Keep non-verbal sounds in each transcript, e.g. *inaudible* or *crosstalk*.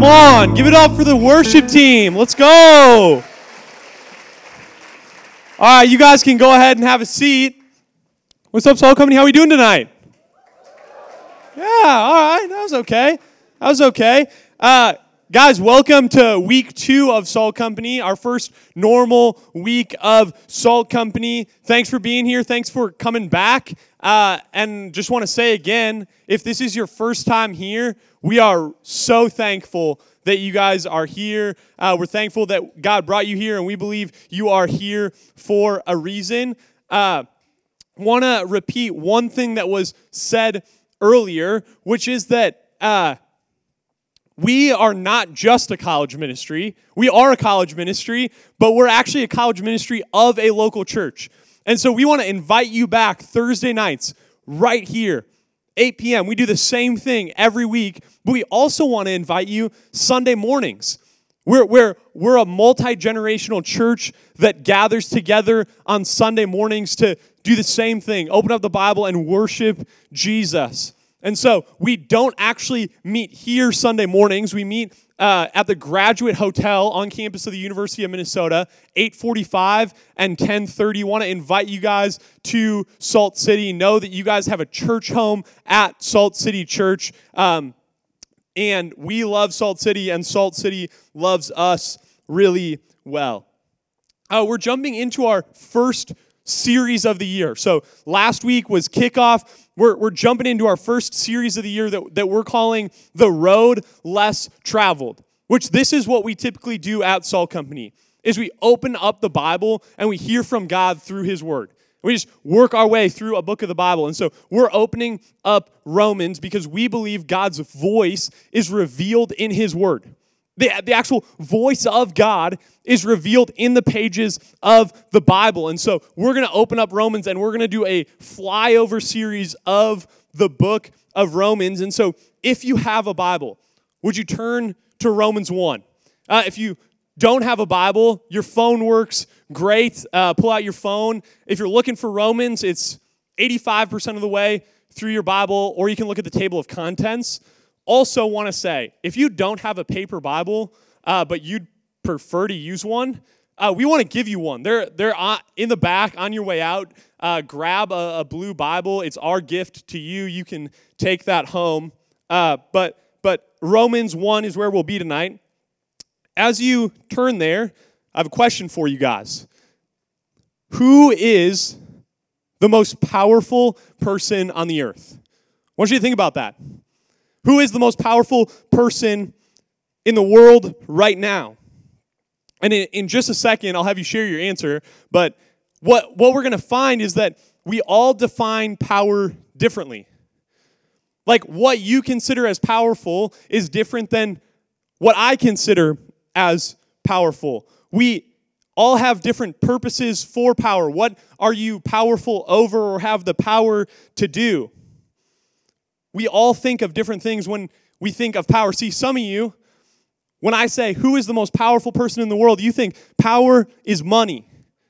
Come on, give it up for the worship team. Let's go. All right, you guys can go ahead and have a seat. What's up, Salt Company? How are we doing tonight? Yeah, all right. That was okay. That was okay. Uh, guys, welcome to week two of Salt Company, our first normal week of Salt Company. Thanks for being here. Thanks for coming back. Uh, and just want to say again if this is your first time here, we are so thankful that you guys are here. Uh, we're thankful that God brought you here, and we believe you are here for a reason. Uh, Want to repeat one thing that was said earlier, which is that uh, we are not just a college ministry. We are a college ministry, but we're actually a college ministry of a local church. And so we want to invite you back Thursday nights right here 8 p.m. We do the same thing every week, but we also want to invite you Sunday mornings. We're, we're, we're a multi generational church that gathers together on Sunday mornings to do the same thing open up the Bible and worship Jesus. And so we don't actually meet here Sunday mornings. We meet uh, at the Graduate Hotel on campus of the University of Minnesota, 8:45 and 10:30. Want to invite you guys to Salt City. Know that you guys have a church home at Salt City Church, um, and we love Salt City, and Salt City loves us really well. Uh, we're jumping into our first series of the year. So last week was kickoff we're, we're jumping into our first series of the year that, that we're calling The Road Less Traveled, which this is what we typically do at Salt Company, is we open up the Bible and we hear from God through His Word. We just work our way through a book of the Bible. And so we're opening up Romans because we believe God's voice is revealed in His Word. The, the actual voice of God is revealed in the pages of the Bible. And so we're going to open up Romans and we're going to do a flyover series of the book of Romans. And so if you have a Bible, would you turn to Romans 1? Uh, if you don't have a Bible, your phone works great. Uh, pull out your phone. If you're looking for Romans, it's 85% of the way through your Bible, or you can look at the table of contents also want to say if you don't have a paper Bible, uh, but you'd prefer to use one, uh, we want to give you one. They're, they're in the back on your way out. Uh, grab a, a, blue Bible. It's our gift to you. You can take that home. Uh, but, but Romans 1 is where we'll be tonight. As you turn there, I have a question for you guys. Who is the most powerful person on the earth? I want you to think about that. Who is the most powerful person in the world right now? And in, in just a second, I'll have you share your answer. But what, what we're going to find is that we all define power differently. Like what you consider as powerful is different than what I consider as powerful. We all have different purposes for power. What are you powerful over or have the power to do? We all think of different things when we think of power. See, some of you, when I say who is the most powerful person in the world, you think power is money.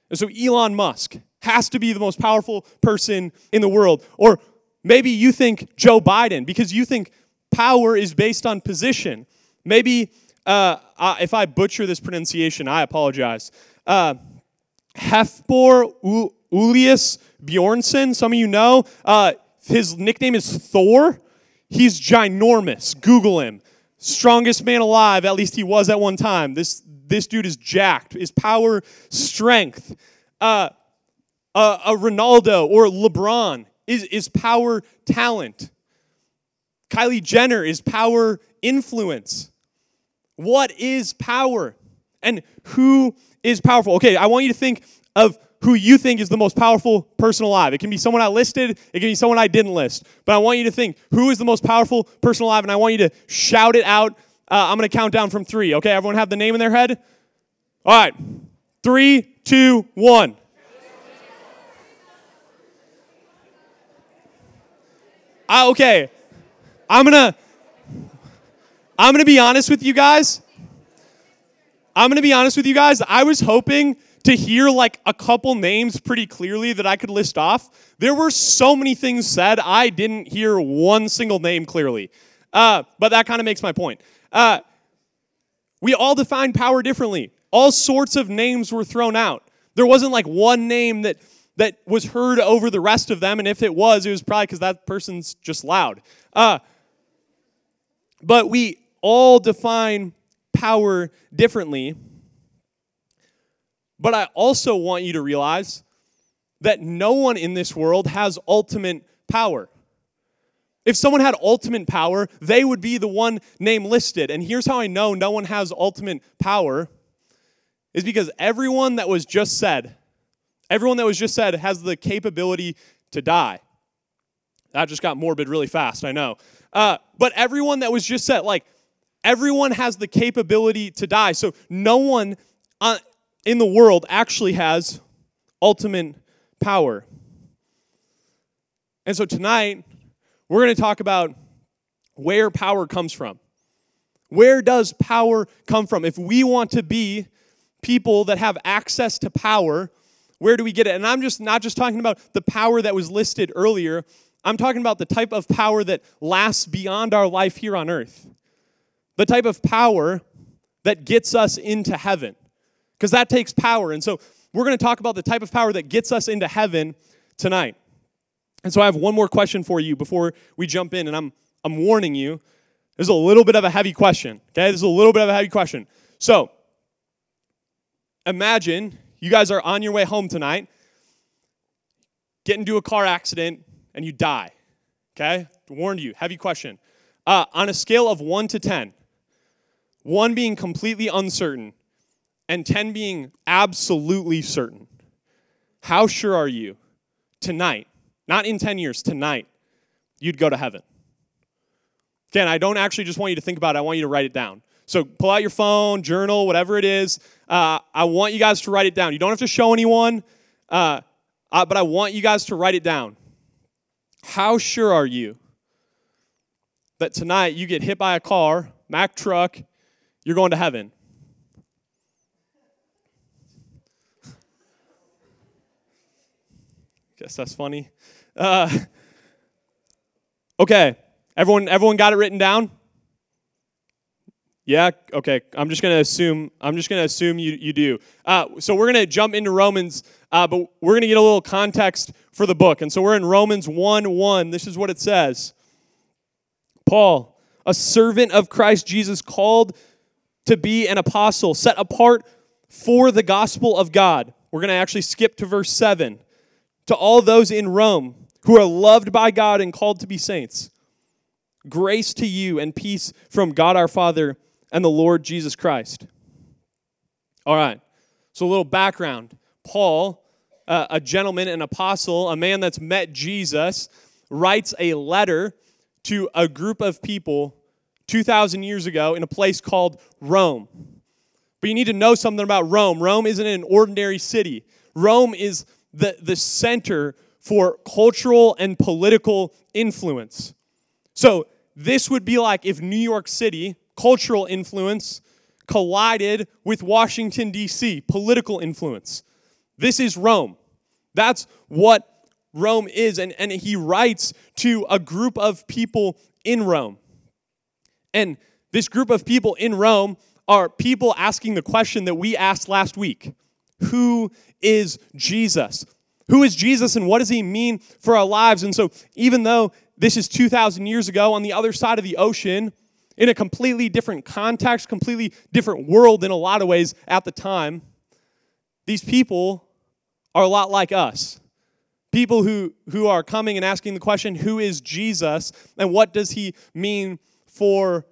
And so Elon Musk has to be the most powerful person in the world. Or maybe you think Joe Biden because you think power is based on position. Maybe uh, if I butcher this pronunciation, I apologize. Uh, Hafthor Julius Bjornsson, some of you know. Uh, his nickname is Thor. He's ginormous. Google him. Strongest man alive, at least he was at one time. This, this dude is jacked. His power, strength. Uh, uh, a Ronaldo or LeBron is, is power, talent. Kylie Jenner is power, influence. What is power? And who is powerful? Okay, I want you to think of who you think is the most powerful person alive. It can be someone I listed, it can be someone I didn't list. But I want you to think who is the most powerful person alive, and I want you to shout it out. Uh, I'm going to count down from three. Okay, everyone have the name in their head? All right. Three, two, one. Uh, okay. I'm to I'm to be honest with you guys. I'm to be honest with you guys. I was hoping to hear like a couple names pretty clearly that I could list off. There were so many things said, I didn't hear one single name clearly. Uh, but that kind of makes my point. Uh, We all define power differently. All sorts of names were thrown out. There wasn't like one name that that was heard over the rest of them, and if it was, it was probably because that person's just loud. Uh, but we all define power differently. But I also want you to realize that no one in this world has ultimate power. If someone had ultimate power, they would be the one name listed. And here's how I know no one has ultimate power is because everyone that was just said, everyone that was just said has the capability to die. That just got morbid really fast, I know. Uh, but everyone that was just said, like, everyone has the capability to die. So no one uh, in the world actually has ultimate power. And so tonight, we're going to talk about where power comes from. Where does power come from? If we want to be people that have access to power, where do we get it? And I'm just not just talking about the power that was listed earlier. I'm talking about the type of power that lasts beyond our life here on earth. The type of power that gets us into heaven. Because that takes power. And so we're going to talk about the type of power that gets us into heaven tonight. And so I have one more question for you before we jump in, and I'm, I'm warning you. This is a little bit of a heavy question, okay? This is a little bit of a heavy question. So, imagine you guys are on your way home tonight, get into a car accident, and you die, okay? Warned you, heavy question. Uh, on a scale of 1 to 10, 1 being completely uncertain, and 10 being absolutely certain, how sure are you tonight, not in 10 years, tonight, you'd go to heaven? Again, I don't actually just want you to think about it, I want you to write it down. So pull out your phone, journal, whatever it is. Uh, I want you guys to write it down. You don't have to show anyone, uh, uh, but I want you guys to write it down. How sure are you that tonight you get hit by a car, Mack truck, you're going to heaven? Guess that's funny. Uh, okay, everyone, everyone got it written down. Yeah. Okay. I'm just gonna assume. I'm just gonna assume you you do. Uh, so we're gonna jump into Romans, uh, but we're gonna get a little context for the book. And so we're in Romans one one. This is what it says. Paul, a servant of Christ Jesus, called to be an apostle, set apart for the gospel of God. We're gonna actually skip to verse seven to all those in Rome who are loved by God and called to be saints. Grace to you and peace from God our Father and the Lord Jesus Christ. All right, so a little background. Paul, uh, a gentleman, an apostle, a man that's met Jesus, writes a letter to a group of people 2,000 years ago in a place called Rome. But you need to know something about Rome. Rome isn't an ordinary city, Rome is the, the center for cultural and political influence. So, this would be like if New York City, cultural influence, collided with Washington, D.C., political influence. This is Rome. That's what Rome is. And, and he writes to a group of people in Rome. And this group of people in Rome are people asking the question that we asked last week Who is Jesus? Who is Jesus and what does he mean for our lives? And so, even though this is 2,000 years ago on the other side of the ocean, in a completely different context, completely different world in a lot of ways at the time, these people are a lot like us. People who, who are coming and asking the question, Who is Jesus and what does he mean for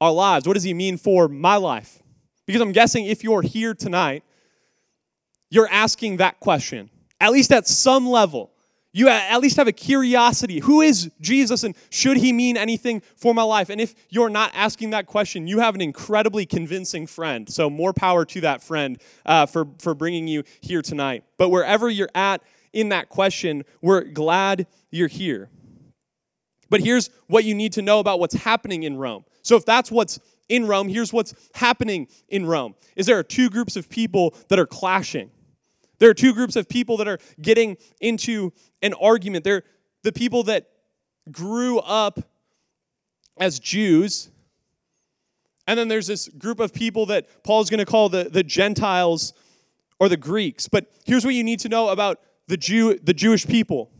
our lives? What does he mean for my life? Because I'm guessing if you're here tonight, you're asking that question, at least at some level. You at least have a curiosity. Who is Jesus and should he mean anything for my life? And if you're not asking that question, you have an incredibly convincing friend. So, more power to that friend uh, for, for bringing you here tonight. But wherever you're at in that question, we're glad you're here. But here's what you need to know about what's happening in Rome. So, if that's what's in Rome, here's what's happening in Rome. Is there are two groups of people that are clashing. There are two groups of people that are getting into an argument. They're the people that grew up as Jews And then there's this group of people that Paul's going to call the, the Gentiles or the Greeks. But here's what you need to know about the Jew the Jewish people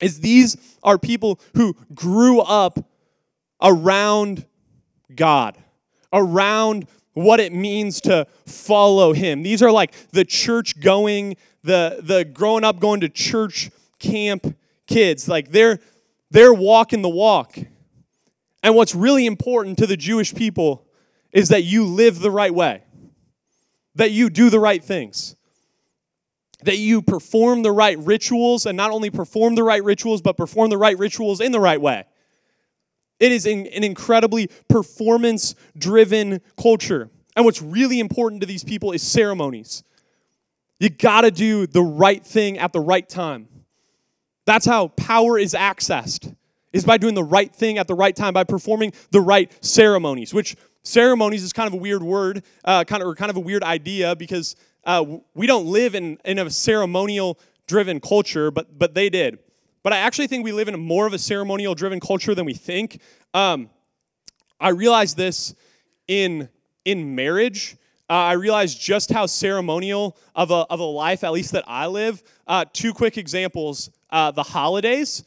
is these are people who grew up around God, around what it means to follow him. These are like the church going, the the growing up going to church camp kids. Like they're they're walking the walk. And what's really important to the Jewish people is that you live the right way, that you do the right things, that you perform the right rituals, and not only perform the right rituals, but perform the right rituals in the right way. It is an, incredibly performance driven culture. And what's really important to these people is ceremonies. You gotta do the right thing at the right time. That's how power is accessed is by doing the right thing at the right time, by performing the right ceremonies, which ceremonies is kind of a weird word, uh, kind of, or kind of a weird idea because uh, we don't live in, in a ceremonial driven culture, but, but they did. But I actually think we live in more of a ceremonial driven culture than we think. Um, I realized this in, in marriage. Uh, I realized just how ceremonial of a, of a life, at least that I live. Uh, two quick examples uh, the holidays.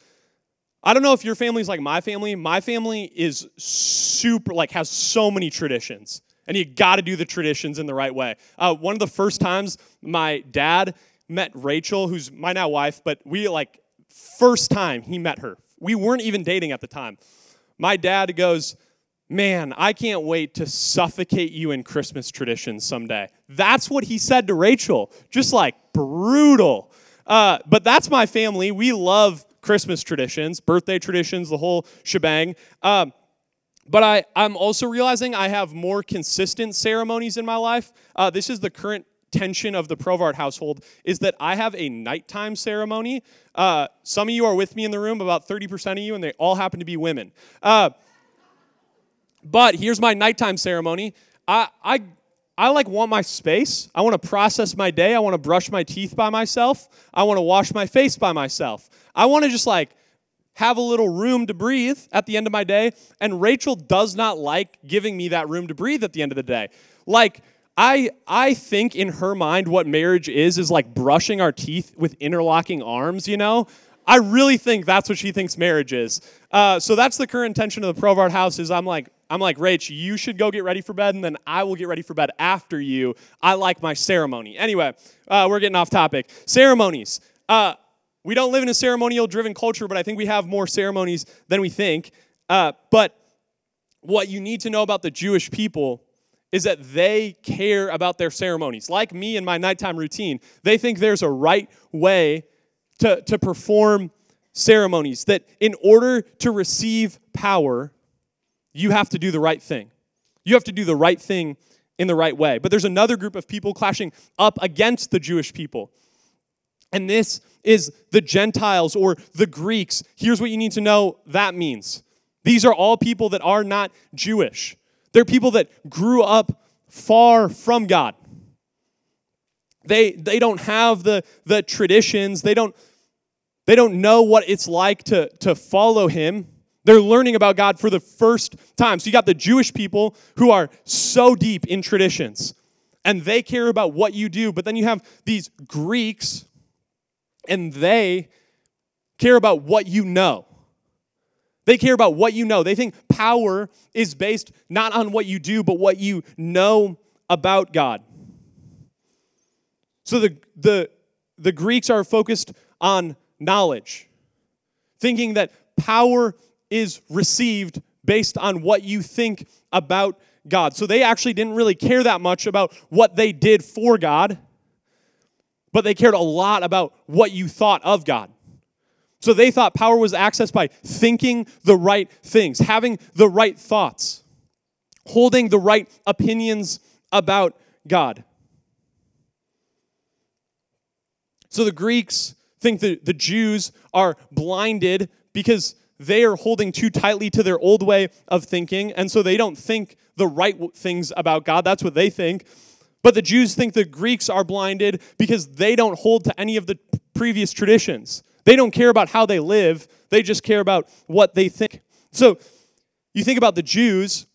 I don't know if your family's like my family. My family is super, like, has so many traditions. And you got to do the traditions in the right way. Uh, one of the first times my dad met Rachel, who's my now wife, but we, like, first time he met her, we weren't even dating at the time. My dad goes, Man, I can't wait to suffocate you in Christmas traditions someday. That's what he said to Rachel. Just like brutal. Uh, but that's my family. We love Christmas traditions, birthday traditions, the whole shebang. Um, but I, I'm also realizing I have more consistent ceremonies in my life. Uh, this is the current tension of the Provart household is that I have a nighttime ceremony. Uh, some of you are with me in the room, about 30% of you, and they all happen to be women. Uh, but here's my nighttime ceremony. I, I I like want my space. I want to process my day. I want to brush my teeth by myself. I want to wash my face by myself. I want to just like have a little room to breathe at the end of my day. And Rachel does not like giving me that room to breathe at the end of the day. Like, I, I think in her mind, what marriage is, is like brushing our teeth with interlocking arms, you know? I really think that's what she thinks marriage is. Uh, so that's the current tension of the Provart house is I'm like, I'm like, Rach, you should go get ready for bed, and then I will get ready for bed after you. I like my ceremony. Anyway, uh, we're getting off topic. Ceremonies. Uh, we don't live in a ceremonial driven culture, but I think we have more ceremonies than we think. Uh, but what you need to know about the Jewish people is that they care about their ceremonies. Like me and my nighttime routine, they think there's a right way to, to perform ceremonies, that in order to receive power, you have to do the right thing. You have to do the right thing in the right way. But there's another group of people clashing up against the Jewish people. And this is the Gentiles or the Greeks. Here's what you need to know that means these are all people that are not Jewish, they're people that grew up far from God. They, they don't have the, the traditions, they don't, they don't know what it's like to, to follow Him. They're learning about God for the first time. So you got the Jewish people who are so deep in traditions and they care about what you do. But then you have these Greeks and they care about what you know. They care about what you know. They think power is based not on what you do, but what you know about God. So the, the, the Greeks are focused on knowledge, thinking that power is received based on what you think about God. So they actually didn't really care that much about what they did for God, but they cared a lot about what you thought of God. So they thought power was accessed by thinking the right things, having the right thoughts, holding the right opinions about God. So the Greeks think that the Jews are blinded because they are holding too tightly to their old way of thinking, and so they don't think the right things about God. That's what they think. But the Jews think the Greeks are blinded because they don't hold to any of the previous traditions. They don't care about how they live, they just care about what they think. So you think about the Jews,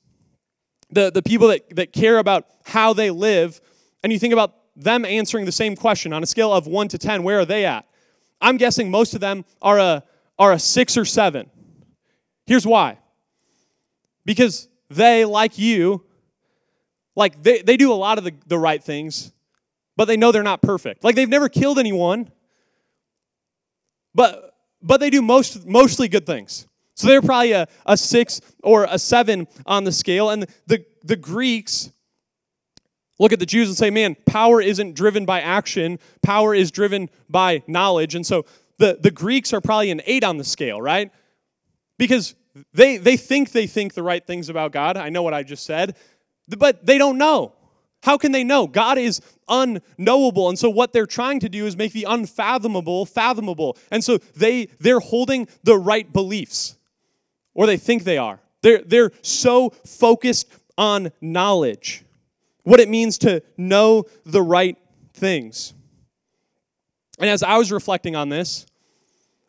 the, the people that, that care about how they live, and you think about them answering the same question on a scale of 1 to 10, where are they at? I'm guessing most of them are a, are a 6 or 7. Here's why. Because they, like you, like they, they do a lot of the, the right things, but they know they're not perfect. Like they've never killed anyone, but but they do most mostly good things. So they're probably a, a six or a seven on the scale. And the, the Greeks look at the Jews and say, man, power isn't driven by action, power is driven by knowledge. And so the, the Greeks are probably an eight on the scale, right? Because they, they think they think the right things about God. I know what I just said, but they don't know. How can they know? God is unknowable. And so what they're trying to do is make the unfathomable fathomable. And so they they're holding the right beliefs. Or they think they are. They're, they're so focused on knowledge, what it means to know the right things. And as I was reflecting on this,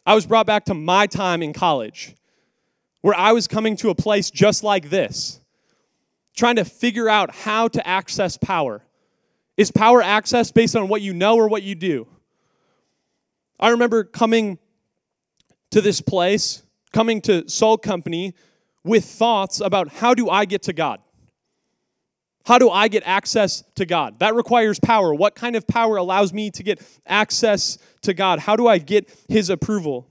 I was brought back to my time in college, where I was coming to a place just like this, trying to figure out how to access power. Is power accessed based on what you know or what you do? I remember coming to this place, coming to Salt Company with thoughts about how do I get to God? How do I get access to God? That requires power. What kind of power allows me to get access to God? How do I get His approval?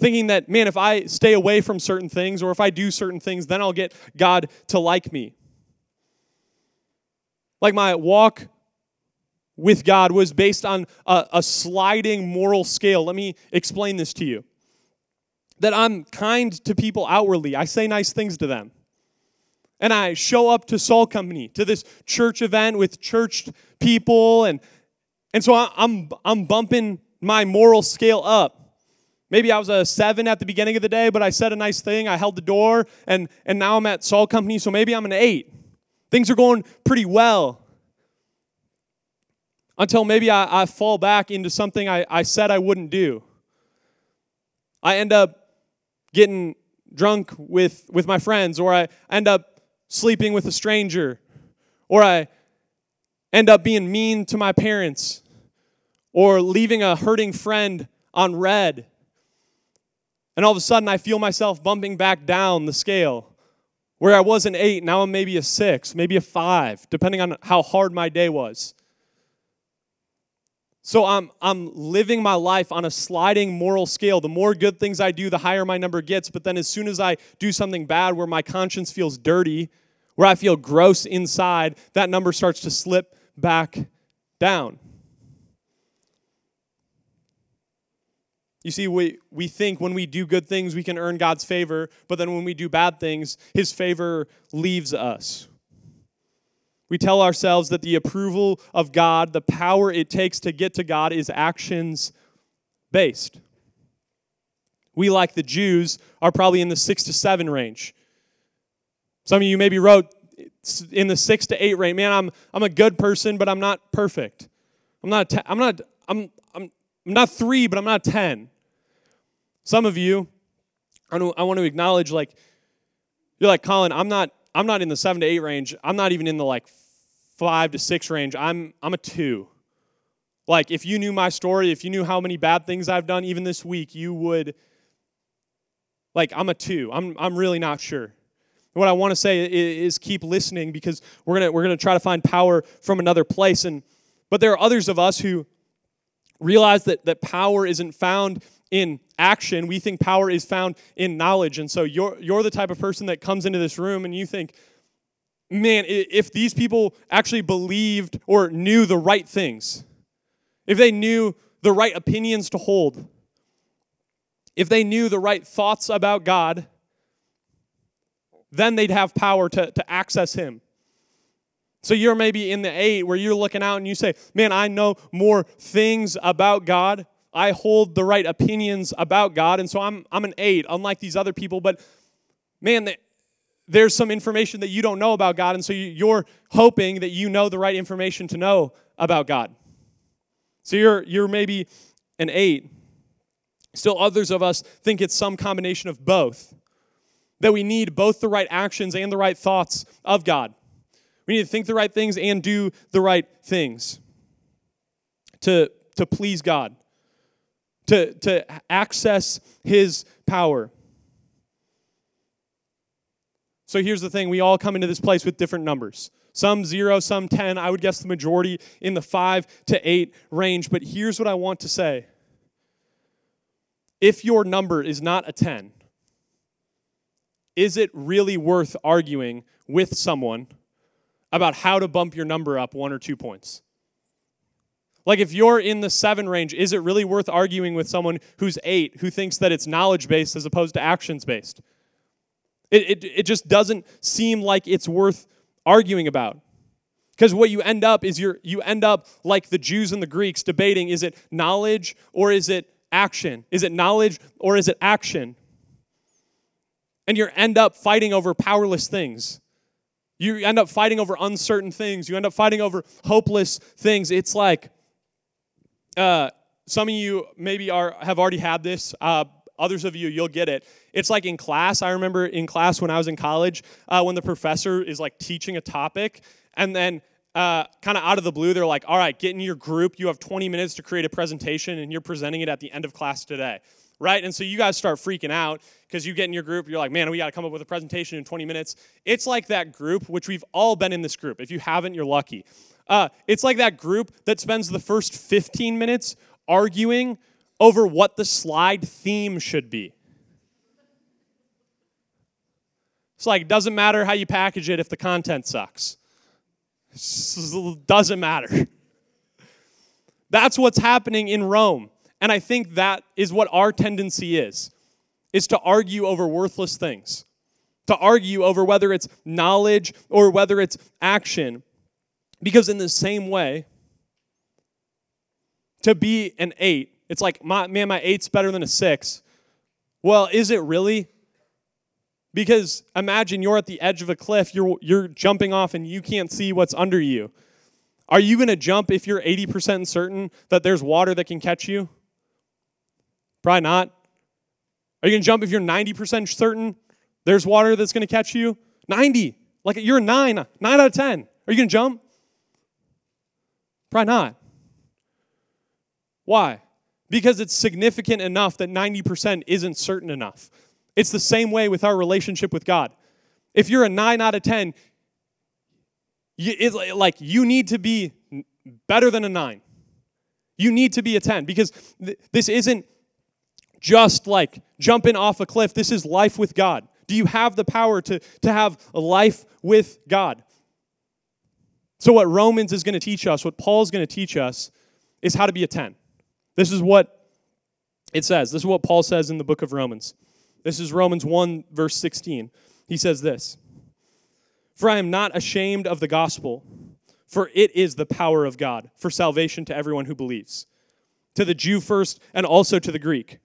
Thinking that, man, if I stay away from certain things or if I do certain things, then I'll get God to like me. Like my walk with God was based on a, a sliding moral scale. Let me explain this to you. That I'm kind to people outwardly, I say nice things to them and I show up to Salt Company, to this church event with church people, and, and so I'm, I'm bumping my moral scale up. Maybe I was a seven at the beginning of the day, but I said a nice thing. I held the door, and, and now I'm at Salt Company, so maybe I'm an eight. Things are going pretty well. Until maybe I, I fall back into something I, I said I wouldn't do. I end up getting drunk with, with my friends, or I end up sleeping with a stranger, or I end up being mean to my parents, or leaving a hurting friend on red. And all of a sudden, I feel myself bumping back down the scale. Where I was an eight, now I'm maybe a six, maybe a five, depending on how hard my day was. So I'm, I'm living my life on a sliding moral scale. The more good things I do, the higher my number gets. But then as soon as I do something bad where my conscience feels dirty, where I feel gross inside, that number starts to slip back down. You see, we, we think when we do good things, we can earn God's favor, but then when we do bad things, His favor leaves us. We tell ourselves that the approval of God, the power it takes to get to God, is actions based. We, like the Jews, are probably in the six to seven range. Some of you maybe wrote in the six to eight range. Man, I'm, I'm a good person, but I'm not perfect. I'm not, I'm not, I'm, I'm, not three, but I'm not 10. Some of you, I, I want to acknowledge, like, you're like, Colin, I'm not, I'm not in the seven to eight range. I'm not even in the like five to six range. I'm I'm a two. Like if you knew my story, if you knew how many bad things I've done even this week, you would like I'm a two. I'm I'm really not sure. What I want to say is keep listening because we're gonna we're gonna try to find power from another place. And but there are others of us who realize that, that power isn't found in action. We think power is found in knowledge. And so you're you're the type of person that comes into this room and you think, man, if these people actually believed or knew the right things, if they knew the right opinions to hold, if they knew the right thoughts about God, then they'd have power to, to access Him. So you're maybe in the eight where you're looking out and you say, Man, I know more things about God. I hold the right opinions about God. And so I'm, I'm an eight, unlike these other people. But man, there's some information that you don't know about God. And so you're hoping that you know the right information to know about God. So you're, you're maybe an eight. Still, others of us think it's some combination of both that we need both the right actions and the right thoughts of God. We need to think the right things and do the right things to, to please God, to, to access His power. So here's the thing we all come into this place with different numbers. Some zero, some 10. I would guess the majority in the five to eight range. But here's what I want to say if your number is not a 10, is it really worth arguing with someone about how to bump your number up one or two points? Like, if you're in the seven range, is it really worth arguing with someone who's eight who thinks that it's knowledge based as opposed to actions based? It, it, it just doesn't seem like it's worth arguing about. Because what you end up is you you end up like the Jews and the Greeks debating is it knowledge or is it action? Is it knowledge or is it action? And you end up fighting over powerless things. You end up fighting over uncertain things. You end up fighting over hopeless things. It's like uh, some of you maybe are have already had this. Uh, others of you, you'll get it. It's like in class. I remember in class when I was in college, uh, when the professor is like teaching a topic, and then uh, kind of out of the blue, they're like, all right, get in your group. You have 20 minutes to create a presentation, and you're presenting it at the end of class today. Right? And so you guys start freaking out because you get in your group, you're like, man, we got to come up with a presentation in 20 minutes. It's like that group, which we've all been in this group. If you haven't, you're lucky. Uh, it's like that group that spends the first 15 minutes arguing over what the slide theme should be. It's like, it doesn't matter how you package it if the content sucks. It doesn't matter. *laughs* That's what's happening in Rome. And I think that is what our tendency is, is to argue over worthless things. To argue over whether it's knowledge or whether it's action. Because in the same way, to be an eight, it's like, my, man, my eight's better than a six. Well, is it really? Because imagine you're at the edge of a cliff, you're, you're jumping off and you can't see what's under you. Are you going to jump if you're 80% certain that there's water that can catch you? Probably not. Are you going to jump if you're 90% certain there's water that's going to catch you? 90. Like you're a 9, 9 out of 10. Are you going to jump? Probably not. Why? Because it's significant enough that 90% isn't certain enough. It's the same way with our relationship with God. If you're a 9 out of 10, you, like you need to be better than a 9. You need to be a 10 because th- this isn't just like jumping off a cliff. This is life with God. Do you have the power to, to have a life with God? So, what Romans is going to teach us, what Paul's going to teach us, is how to be a 10. This is what it says. This is what Paul says in the book of Romans. This is Romans 1, verse 16. He says this For I am not ashamed of the gospel, for it is the power of God for salvation to everyone who believes, to the Jew first, and also to the Greek.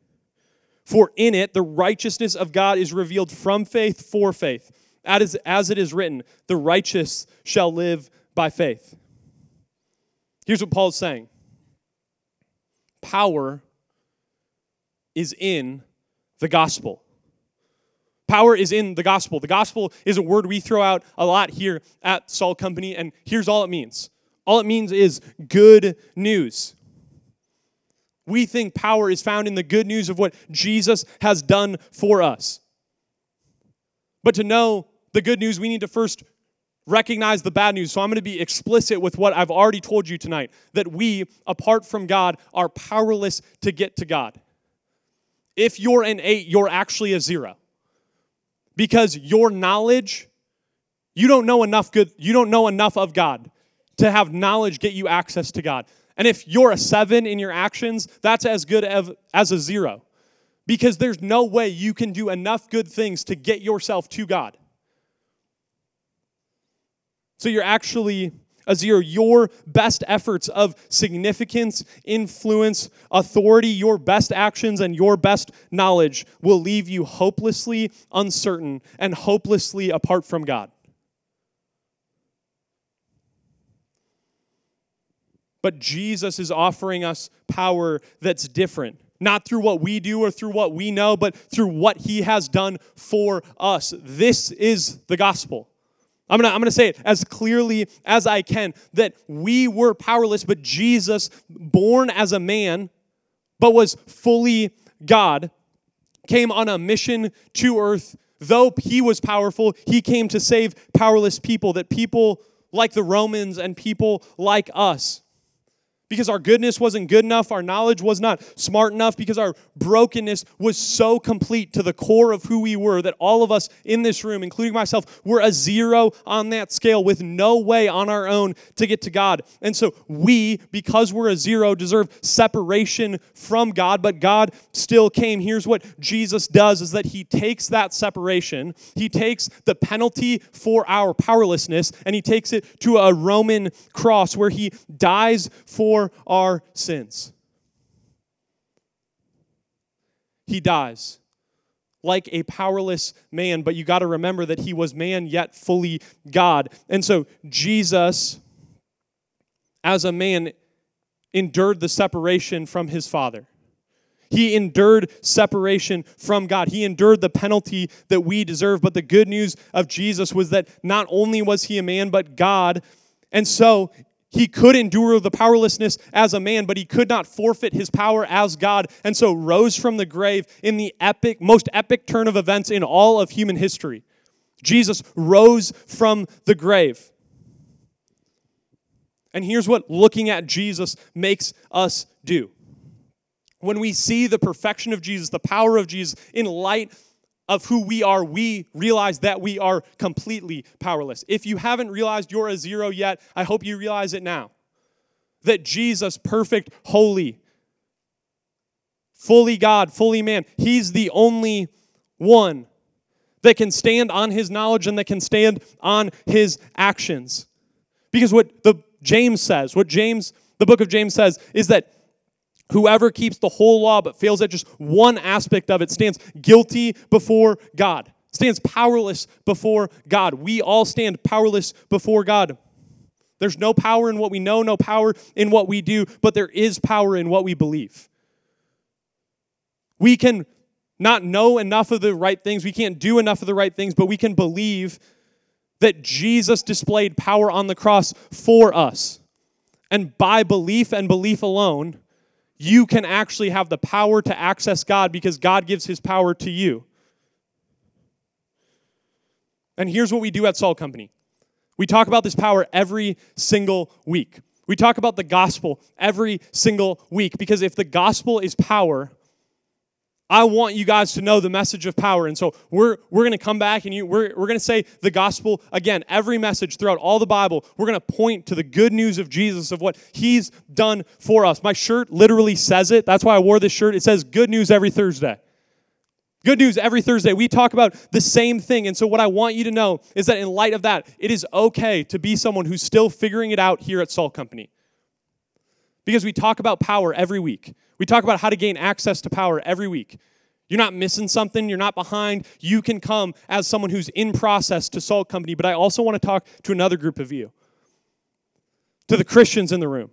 For in it the righteousness of God is revealed from faith for faith. As, as it is written, the righteous shall live by faith. Here's what Paul's saying power is in the gospel. Power is in the gospel. The gospel is a word we throw out a lot here at Salt Company, and here's all it means all it means is good news. We think power is found in the good news of what Jesus has done for us. But to know the good news, we need to first recognize the bad news. So I'm going to be explicit with what I've already told you tonight that we, apart from God, are powerless to get to God. If you're an eight, you're actually a zero because your knowledge, you don't know enough good, you don't know enough of God to have knowledge get you access to God. And if you're a seven in your actions, that's as good as a zero. Because there's no way you can do enough good things to get yourself to God. So you're actually a zero. Your best efforts of significance, influence, authority, your best actions, and your best knowledge will leave you hopelessly uncertain and hopelessly apart from God. But Jesus is offering us power that's different. not through what we do or through what we know, but through what he has done for us. This is the gospel. I'm gonna, I'm gonna say it as clearly as I can that we were powerless, but Jesus, born as a man, but was fully God, came on a mission to earth. Though he was powerful, he came to save powerless people, that people like the Romans and people like us because our goodness wasn't good enough, our knowledge was not smart enough, because our brokenness was so complete to the core of who we were that all of us in this room, including myself, were a zero on that scale with no way on our own to get to God. And so we, because we're a zero, deserve separation from God, but God still came. Here's what Jesus does is that he takes that separation, he takes the penalty for our powerlessness, and he takes it to a Roman cross where he dies for for our sins. He dies like a powerless man, but you got to remember that he was man yet fully God. And so Jesus, as a man, endured the separation from his Father. He endured separation from God. He endured the penalty that we deserve. But the good news of Jesus was that not only was he a man, but God. And so he could endure the powerlessness as a man, but he could not forfeit his power as God, and so rose from the grave in the epic, most epic turn of events in all of human history. Jesus rose from the grave. And here's what looking at Jesus makes us do. When we see the perfection of Jesus, the power of Jesus, in light of who we are, we realize that we are completely powerless. If you haven't realized you're a zero yet, I hope you realize it now. That Jesus, perfect, holy, fully God, fully man, he's the only one that can stand on his knowledge and that can stand on his actions. Because what the James says, what James, the book of James says, is that Whoever keeps the whole law but fails at just one aspect of it stands guilty before God, stands powerless before God. We all stand powerless before God. There's no power in what we know, no power in what we do, but there is power in what we believe. We can not know enough of the right things, we can't do enough of the right things, but we can believe that Jesus displayed power on the cross for us. And by belief and belief alone, you can actually have the power to access God because God gives his power to you. And here's what we do at Salt Company we talk about this power every single week. We talk about the gospel every single week because if the gospel is power, I want you guys to know the message of power. And so we're, we're going to come back and you, we're, we're going to say the gospel again. Every message throughout all the Bible, we're going to point to the good news of Jesus, of what he's done for us. My shirt literally says it. That's why I wore this shirt. It says good news every Thursday. Good news every Thursday. We talk about the same thing. And so, what I want you to know is that in light of that, it is okay to be someone who's still figuring it out here at Salt Company. Because we talk about power every week. We talk about how to gain access to power every week. You're not missing something, you're not behind. You can come as someone who's in process to Salt Company, but I also want to talk to another group of you. To the Christians in the room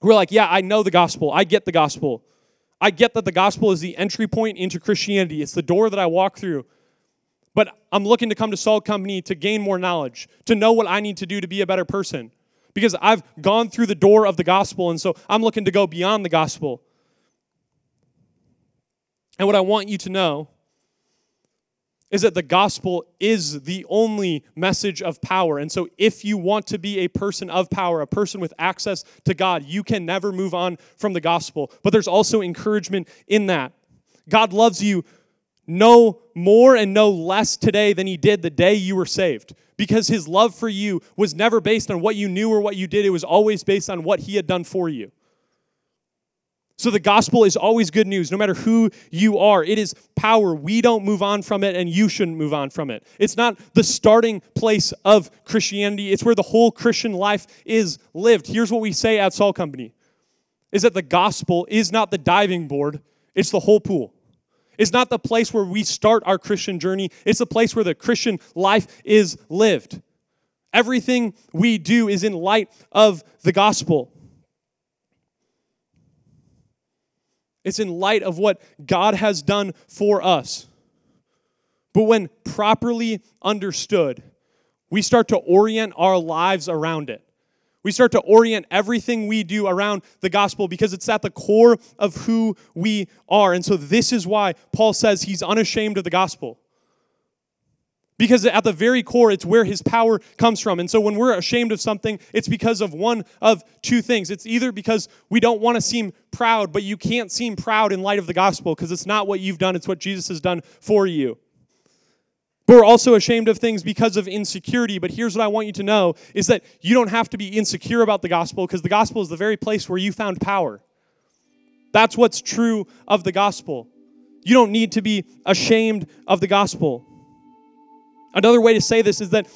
who are like, yeah, I know the gospel, I get the gospel. I get that the gospel is the entry point into Christianity, it's the door that I walk through. But I'm looking to come to Salt Company to gain more knowledge, to know what I need to do to be a better person because I've gone through the door of the gospel, and so I'm looking to go beyond the gospel. And what I want you to know is that the gospel is the only message of power. And so, if you want to be a person of power, a person with access to God, you can never move on from the gospel. But there's also encouragement in that. God loves you no more and no less today than he did the day you were saved because his love for you was never based on what you knew or what you did, it was always based on what he had done for you. So the gospel is always good news, no matter who you are. It is power. We don't move on from it, and you shouldn't move on from it. It's not the starting place of Christianity, it's where the whole Christian life is lived. Here's what we say at Salt Company is that the gospel is not the diving board, it's the whole pool. It's not the place where we start our Christian journey, it's the place where the Christian life is lived. Everything we do is in light of the gospel. It's in light of what God has done for us. But when properly understood, we start to orient our lives around it. We start to orient everything we do around the gospel because it's at the core of who we are. And so, this is why Paul says he's unashamed of the gospel. Because at the very core, it's where his power comes from. And so, when we're ashamed of something, it's because of one of two things. It's either because we don't want to seem proud, but you can't seem proud in light of the gospel because it's not what you've done, it's what Jesus has done for you. But we're also ashamed of things because of insecurity. But here's what I want you to know is that you don't have to be insecure about the gospel because the gospel is the very place where you found power. That's what's true of the gospel. You don't need to be ashamed of the gospel. Another way to say this is that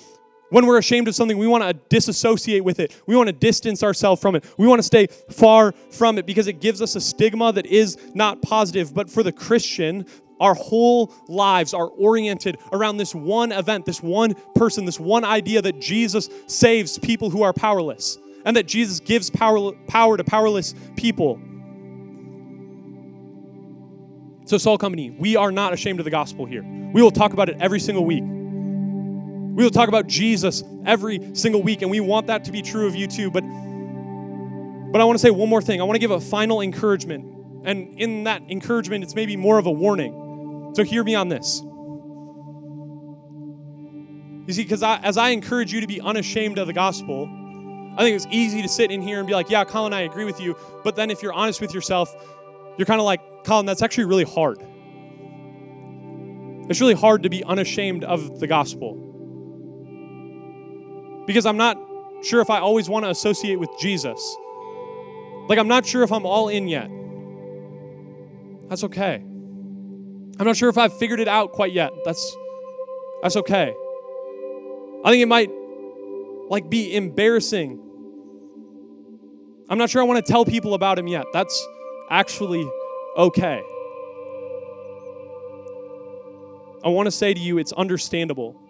when we're ashamed of something, we want to disassociate with it. We want to distance ourselves from it. We want to stay far from it because it gives us a stigma that is not positive. But for the Christian, our whole lives are oriented around this one event, this one person, this one idea that Jesus saves people who are powerless and that Jesus gives power, power to powerless people. So, Salt Company, we are not ashamed of the gospel here. We will talk about it every single week. We will talk about Jesus every single week, and we want that to be true of you too. But, but I want to say one more thing. I want to give a final encouragement. And in that encouragement, it's maybe more of a warning. So hear me on this. You see, because as I encourage you to be unashamed of the gospel, I think it's easy to sit in here and be like, yeah, Colin, I agree with you. But then if you're honest with yourself, you're kind of like, Colin, that's actually really hard. It's really hard to be unashamed of the gospel. Because I'm not sure if I always want to associate with Jesus. Like, I'm not sure if I'm all in yet. That's okay. I'm not sure if I've figured it out quite yet. That's that's okay. I think it might like be embarrassing. I'm not sure I want to tell people about him yet. That's actually okay. I want to say to you it's understandable.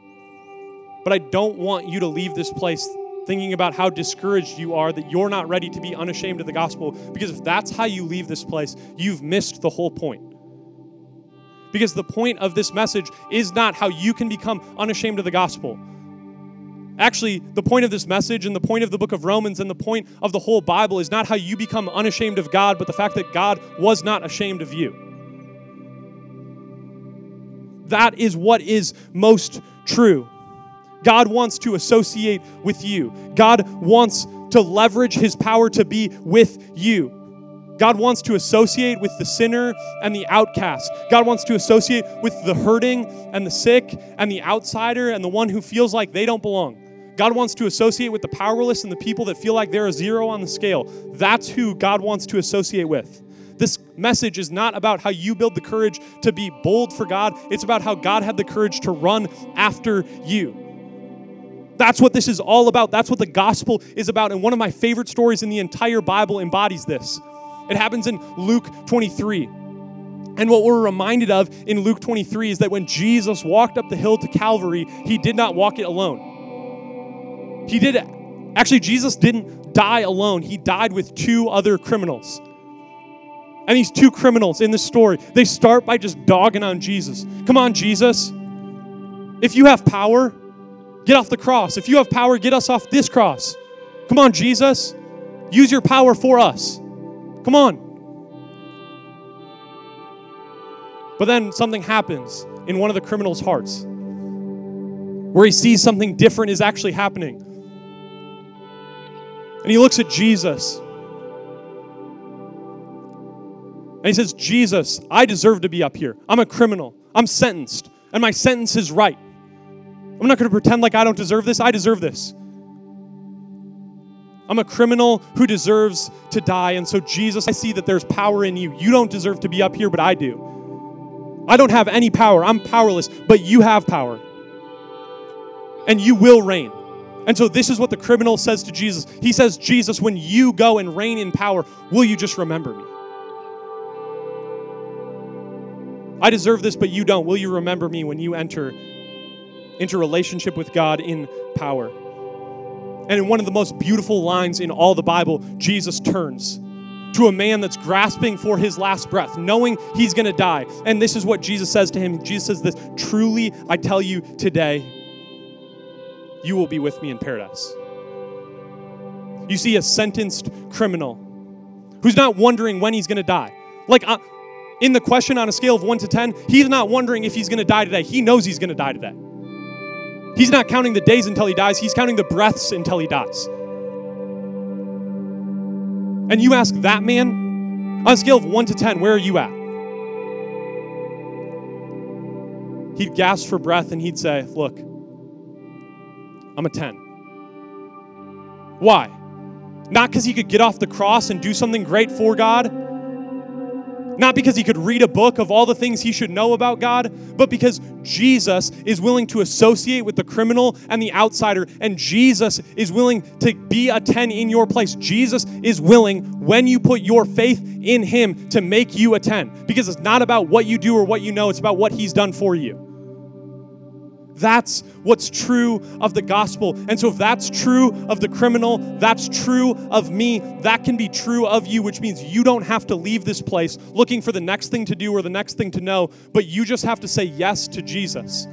But I don't want you to leave this place thinking about how discouraged you are that you're not ready to be unashamed of the gospel because if that's how you leave this place, you've missed the whole point. Because the point of this message is not how you can become unashamed of the gospel. Actually, the point of this message and the point of the book of Romans and the point of the whole Bible is not how you become unashamed of God, but the fact that God was not ashamed of you. That is what is most true. God wants to associate with you. God wants to leverage his power to be with you. God wants to associate with the sinner and the outcast. God wants to associate with the hurting and the sick and the outsider and the one who feels like they don't belong. God wants to associate with the powerless and the people that feel like they're a zero on the scale. That's who God wants to associate with. This message is not about how you build the courage to be bold for God, it's about how God had the courage to run after you. That's what this is all about. That's what the gospel is about. And one of my favorite stories in the entire Bible embodies this. It happens in Luke 23. And what we're reminded of in Luke 23 is that when Jesus walked up the hill to Calvary, he did not walk it alone. He did, actually, Jesus didn't die alone. He died with two other criminals. And these two criminals in this story, they start by just dogging on Jesus. Come on, Jesus. If you have power, get off the cross. If you have power, get us off this cross. Come on, Jesus. Use your power for us. Come on. But then something happens in one of the criminal's hearts where he sees something different is actually happening. And he looks at Jesus. And he says, Jesus, I deserve to be up here. I'm a criminal. I'm sentenced. And my sentence is right. I'm not going to pretend like I don't deserve this. I deserve this. I'm a criminal who deserves to die. And so, Jesus, I see that there's power in you. You don't deserve to be up here, but I do. I don't have any power. I'm powerless, but you have power. And you will reign. And so, this is what the criminal says to Jesus. He says, Jesus, when you go and reign in power, will you just remember me? I deserve this, but you don't. Will you remember me when you enter into relationship with God in power? And in one of the most beautiful lines in all the Bible, Jesus turns to a man that's grasping for his last breath, knowing he's going to die. And this is what Jesus says to him. Jesus says this Truly, I tell you today, you will be with me in paradise. You see a sentenced criminal who's not wondering when he's going to die. Like, uh, in the question on a scale of 1 to 10, he's not wondering if he's going to die today. He knows he's going to die today. He's not counting the days until he dies, he's counting the breaths until he dies. And you ask that man, on a scale of 1 to 10, where are you at? He'd gasp for breath and he'd say, Look, I'm a 10. Why? Not because he could get off the cross and do something great for God, not because he could read a book of all the things he should know about God, but because Jesus is willing to associate with the criminal and the outsider, and Jesus is willing to be a 10 in your place. Jesus is willing, when you put your faith in him, to make you a 10. Because it's not about what you do or what you know, it's about what he's done for you. That's what's true of the gospel. And so, if that's true of the criminal, that's true of me, that can be true of you, which means you don't have to leave this place looking for the next thing to do or the next thing to know, but you just have to say yes to Jesus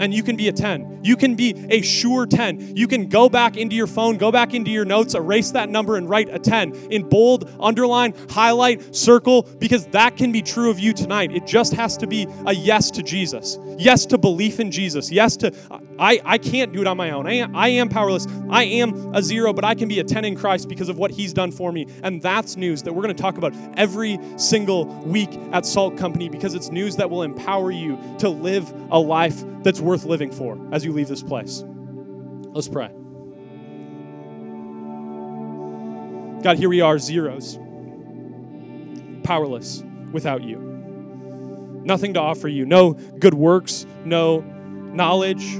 and you can be a 10. You can be a sure 10. You can go back into your phone, go back into your notes, erase that number, and write a 10 in bold, underline, highlight, circle, because that can be true of you tonight. It just has to be a yes to Jesus, yes to belief in Jesus, yes to, I, I can't do it on my own. I am, I am powerless. I am a zero, but I can be a 10 in Christ because of what He's done for me. And that's news that we're going to talk about every single week at Salt Company because it's news that will empower you to live a life that's worth living for as you leave this place. Let's pray. God, here we are, zeros, powerless without you. Nothing to offer you, no good works, no knowledge.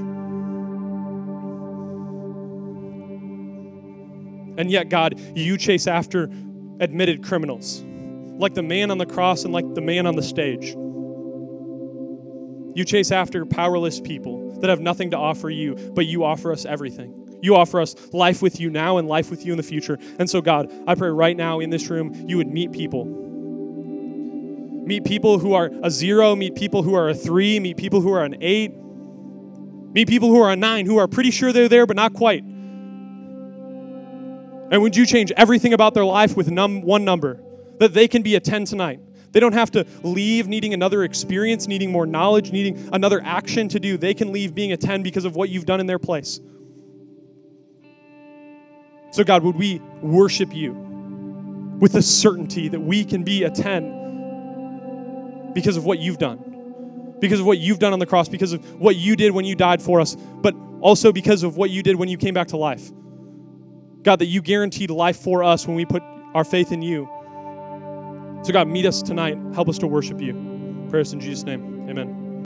And yet, God, you chase after admitted criminals, like the man on the cross and like the man on the stage. You chase after powerless people that have nothing to offer you, but you offer us everything. You offer us life with you now and life with you in the future. And so, God, I pray right now in this room, you would meet people. Meet people who are a zero, meet people who are a three, meet people who are an eight, meet people who are a nine, who are pretty sure they're there, but not quite. And would you change everything about their life with num- one number? That they can be a 10 tonight. They don't have to leave needing another experience, needing more knowledge, needing another action to do. They can leave being a 10 because of what you've done in their place. So, God, would we worship you with the certainty that we can be a 10 because of what you've done, because of what you've done on the cross, because of what you did when you died for us, but also because of what you did when you came back to life. God, that you guaranteed life for us when we put our faith in you. So, God, meet us tonight. Help us to worship you. Prayers in Jesus' name. Amen.